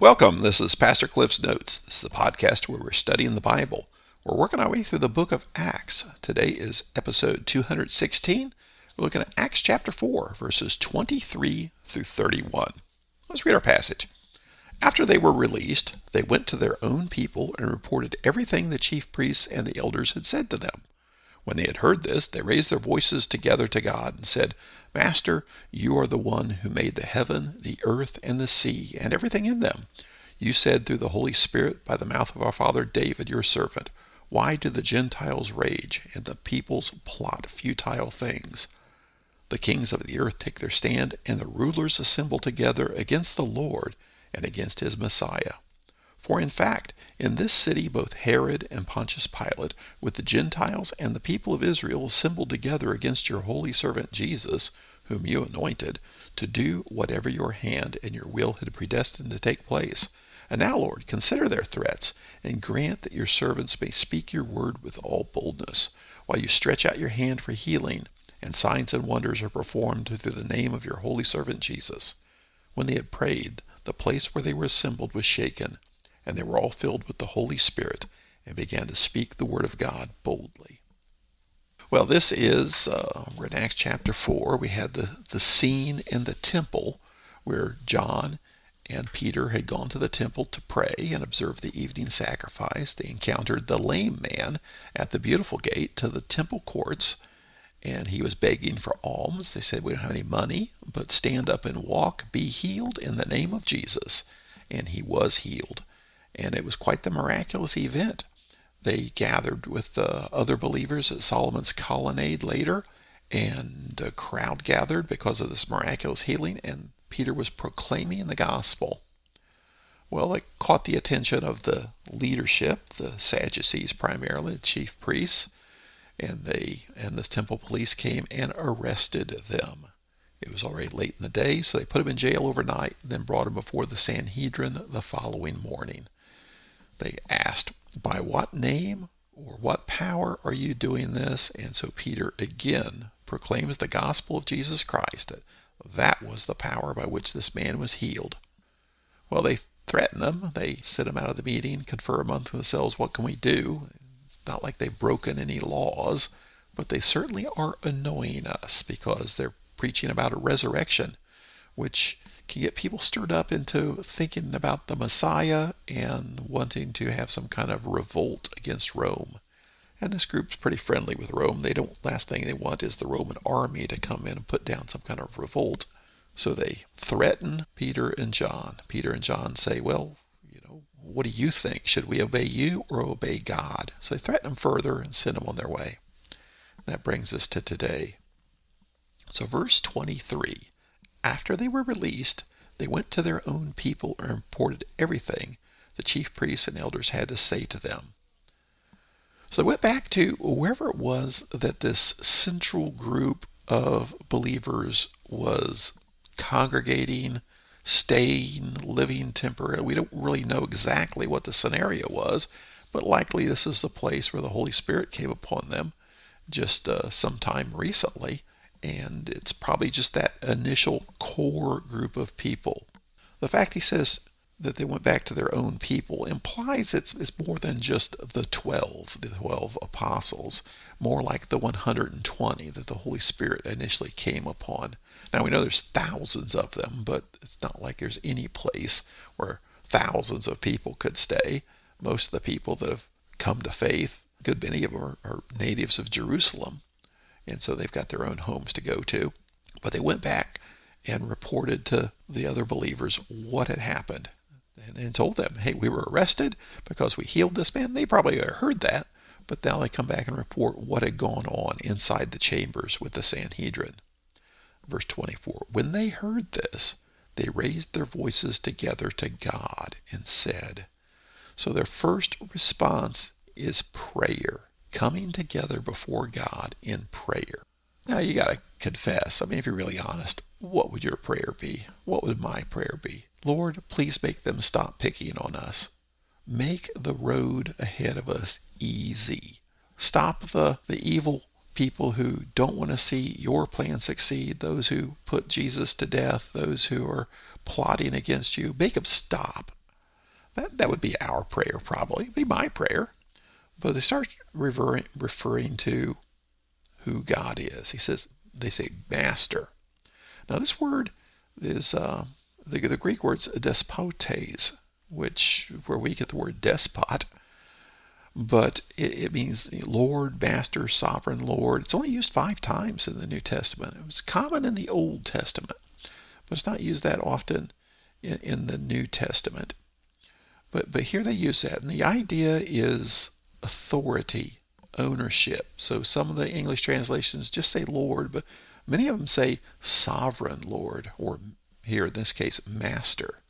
Welcome. This is Pastor Cliff's Notes. This is the podcast where we're studying the Bible. We're working our way through the book of Acts. Today is episode 216. We're looking at Acts chapter 4, verses 23 through 31. Let's read our passage. After they were released, they went to their own people and reported everything the chief priests and the elders had said to them. When they had heard this, they raised their voices together to God and said, Master, you are the one who made the heaven, the earth, and the sea, and everything in them. You said through the Holy Spirit by the mouth of our father David, your servant, Why do the Gentiles rage, and the peoples plot futile things? The kings of the earth take their stand, and the rulers assemble together against the Lord and against his Messiah. For in fact, in this city both Herod and Pontius Pilate, with the Gentiles and the people of Israel, assembled together against your holy servant Jesus, whom you anointed, to do whatever your hand and your will had predestined to take place. And now, Lord, consider their threats, and grant that your servants may speak your word with all boldness, while you stretch out your hand for healing, and signs and wonders are performed through the name of your holy servant Jesus. When they had prayed, the place where they were assembled was shaken and they were all filled with the Holy Spirit and began to speak the word of God boldly. Well, this is, uh, we're in Acts chapter 4. We had the, the scene in the temple where John and Peter had gone to the temple to pray and observe the evening sacrifice. They encountered the lame man at the beautiful gate to the temple courts, and he was begging for alms. They said, We don't have any money, but stand up and walk, be healed in the name of Jesus. And he was healed and it was quite the miraculous event. They gathered with the other believers at Solomon's colonnade later, and a crowd gathered because of this miraculous healing, and Peter was proclaiming the gospel. Well, it caught the attention of the leadership, the Sadducees primarily, the chief priests, and they and the temple police came and arrested them. It was already late in the day, so they put him in jail overnight, then brought him before the Sanhedrin the following morning. They asked, By what name or what power are you doing this? And so Peter again proclaims the gospel of Jesus Christ, that that was the power by which this man was healed. Well, they threaten him. They sit him out of the meeting, confer among themselves, what can we do? It's not like they've broken any laws, but they certainly are annoying us because they're preaching about a resurrection, which can get people stirred up into thinking about the Messiah and wanting to have some kind of revolt against Rome. And this group's pretty friendly with Rome. They don't last thing they want is the Roman army to come in and put down some kind of revolt. So they threaten Peter and John. Peter and John say, "Well, you know, what do you think? Should we obey you or obey God?" So they threaten them further and send them on their way. That brings us to today. So verse 23 after they were released, they went to their own people and reported everything the chief priests and elders had to say to them. So they went back to wherever it was that this central group of believers was congregating, staying, living temporarily. We don't really know exactly what the scenario was, but likely this is the place where the Holy Spirit came upon them just uh, sometime recently and it's probably just that initial core group of people. The fact he says that they went back to their own people implies it's, it's more than just the 12, the 12 apostles, more like the 120 that the Holy Spirit initially came upon. Now we know there's thousands of them, but it's not like there's any place where thousands of people could stay. Most of the people that have come to faith, a good many of them are, are natives of Jerusalem and so they've got their own homes to go to. But they went back and reported to the other believers what had happened and, and told them, hey, we were arrested because we healed this man. They probably heard that, but now they come back and report what had gone on inside the chambers with the Sanhedrin. Verse 24 When they heard this, they raised their voices together to God and said, So their first response is prayer coming together before God in prayer. Now you got to confess. I mean, if you're really honest, what would your prayer be? What would my prayer be? Lord, please make them stop picking on us. Make the road ahead of us easy. Stop the, the evil people who don't want to see your plan succeed, those who put Jesus to death, those who are plotting against you. Make them stop. That, that would be our prayer, probably. It'd be my prayer. But they start referring, referring to who God is. He says, they say master. Now, this word is uh, the, the Greek word's despotes, which where we get the word despot, but it, it, means Lord, Master, Sovereign Lord. It's only used five times in the New Testament. It was common in the Old Testament, but it's not used that often in, in the New Testament. But but here they use that, and the idea is authority, ownership. So some of the English translations just say Lord, but many of them say sovereign Lord, or here in this case, Master.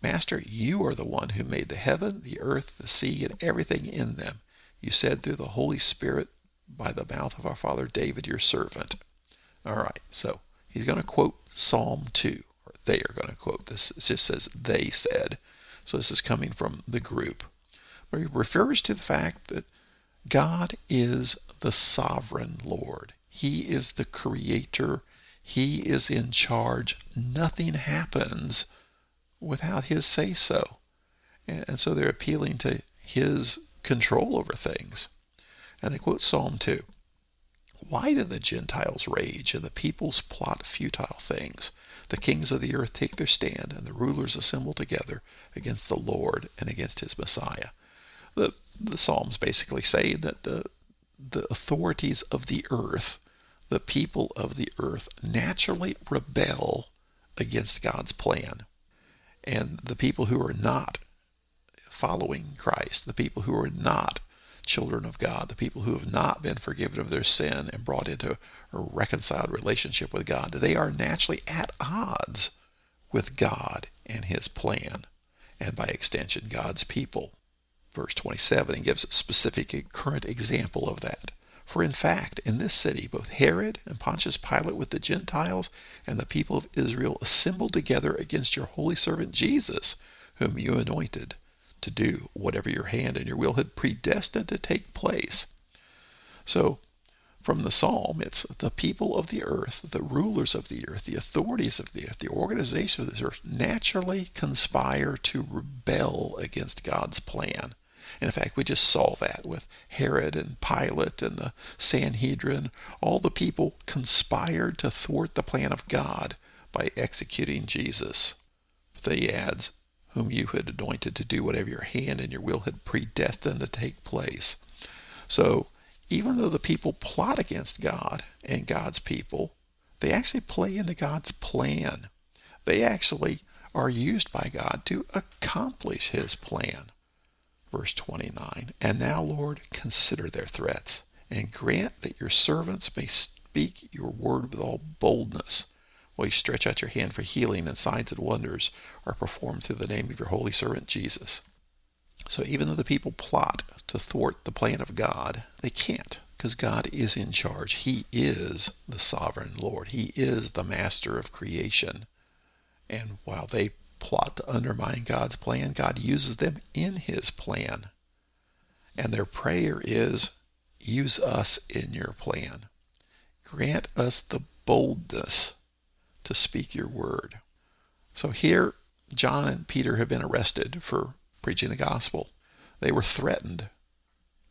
Master, you are the one who made the heaven, the earth, the sea, and everything in them. You said through the Holy Spirit by the mouth of our father David, your servant. All right, so he's going to quote Psalm 2, or they are going to quote this. It just says they said. So this is coming from the group. Refers to the fact that God is the sovereign Lord. He is the creator. He is in charge. Nothing happens without his say so. And so they're appealing to his control over things. And they quote Psalm 2. Why do the Gentiles rage and the peoples plot futile things? The kings of the earth take their stand, and the rulers assemble together against the Lord and against his Messiah. The, the Psalms basically say that the, the authorities of the earth, the people of the earth, naturally rebel against God's plan and the people who are not following Christ, the people who are not children of God, the people who have not been forgiven of their sin and brought into a reconciled relationship with God, they are naturally at odds with God and his plan, and by extension, God's people. Verse 27 and gives a specific current example of that. For in fact, in this city, both Herod and Pontius Pilate with the Gentiles and the people of Israel assembled together against your holy servant Jesus, whom you anointed, to do whatever your hand and your will had predestined to take place. So, from the psalm, it's the people of the earth, the rulers of the earth, the authorities of the earth, the organization of the earth naturally conspire to rebel against God's plan. And in fact, we just saw that with Herod and Pilate and the Sanhedrin. All the people conspired to thwart the plan of God by executing Jesus. But then he adds, whom you had anointed to do whatever your hand and your will had predestined to take place. So even though the people plot against God and God's people, they actually play into God's plan. They actually are used by God to accomplish his plan. Verse 29 And now, Lord, consider their threats, and grant that your servants may speak your word with all boldness, while you stretch out your hand for healing, and signs and wonders are performed through the name of your holy servant Jesus. So even though the people plot to thwart the plan of God, they can't because God is in charge. He is the sovereign Lord. He is the master of creation. And while they plot to undermine God's plan, God uses them in his plan. And their prayer is, use us in your plan. Grant us the boldness to speak your word. So here, John and Peter have been arrested for preaching the gospel. They were threatened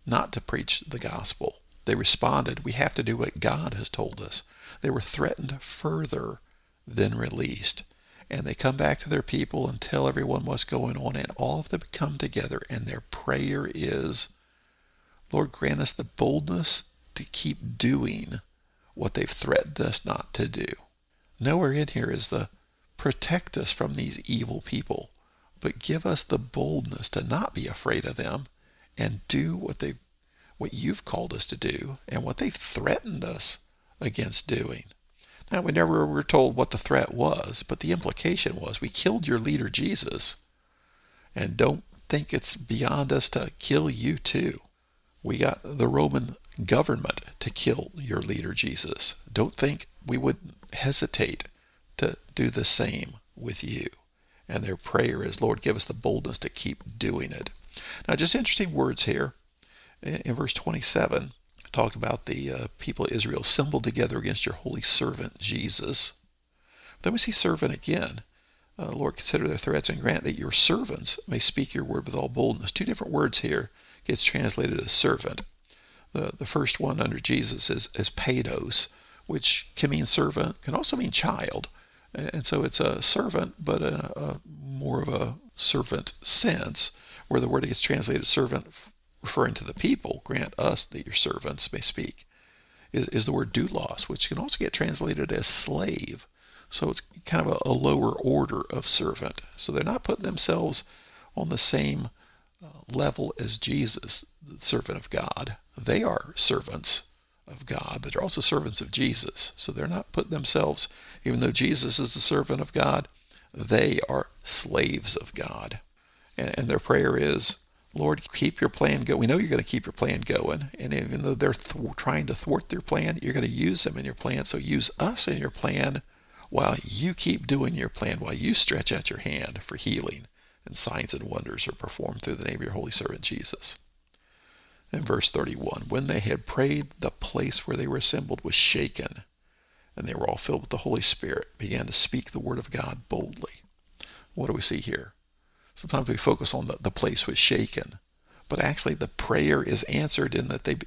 not to preach the gospel. They responded, We have to do what God has told us. They were threatened further than released and they come back to their people and tell everyone what's going on, and all of them come together, and their prayer is, Lord, grant us the boldness to keep doing what they've threatened us not to do. Nowhere in here is the protect us from these evil people, but give us the boldness to not be afraid of them and do what they've what you've called us to do and what they've threatened us against doing. Now, we never were told what the threat was, but the implication was we killed your leader, Jesus, and don't think it's beyond us to kill you too. We got the Roman government to kill your leader, Jesus. Don't think we would hesitate to do the same with you. And their prayer is, Lord, give us the boldness to keep doing it. Now, just interesting words here. In verse 27, talked about the uh, people of Israel assembled together against your holy servant Jesus. Then we see servant again. uh, Lord, consider their threats and grant that your servants may speak your word with all boldness. Two different words here gets translated as servant. The, the first one under Jesus is, is paidos, which can mean servant, can also mean child. And so it's a servant, but a, a more of a servant sense, where the word gets translated servant, referring to the people. Grant us that your servants may speak. Is, is the word doulos, which can also get translated as slave. So it's kind of a, a lower order of servant. So they're not putting themselves on the same uh, level as Jesus, the servant of God. They are servants of God, but they're also servants of Jesus. So they're not putting themselves, even though Jesus is the servant of God, they are slaves of God. And, and their prayer is, Lord, keep your plan going. We know you're going to keep your plan going. And even though they're th- trying to thwart their plan, you're going to use them in your plan. So use us in your plan while you keep doing your plan, while you stretch out your hand for healing and signs and wonders are performed through the name of your holy servant Jesus. In verse 31, when they had prayed, the place where they were assembled was shaken, and they were all filled with the Holy Spirit, began to speak the word of God boldly. What do we see here? Sometimes we focus on the, the place was shaken, but actually the prayer is answered in that they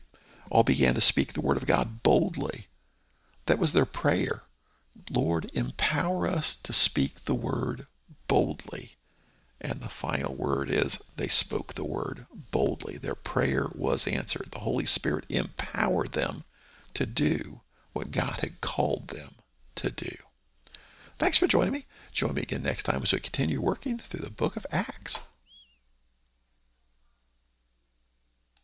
all began to speak the word of God boldly. That was their prayer. Lord, empower us to speak the word boldly. And the final word is they spoke the word boldly. Their prayer was answered. The Holy Spirit empowered them to do what God had called them to do. Thanks for joining me. Join me again next time as we continue working through the book of Acts.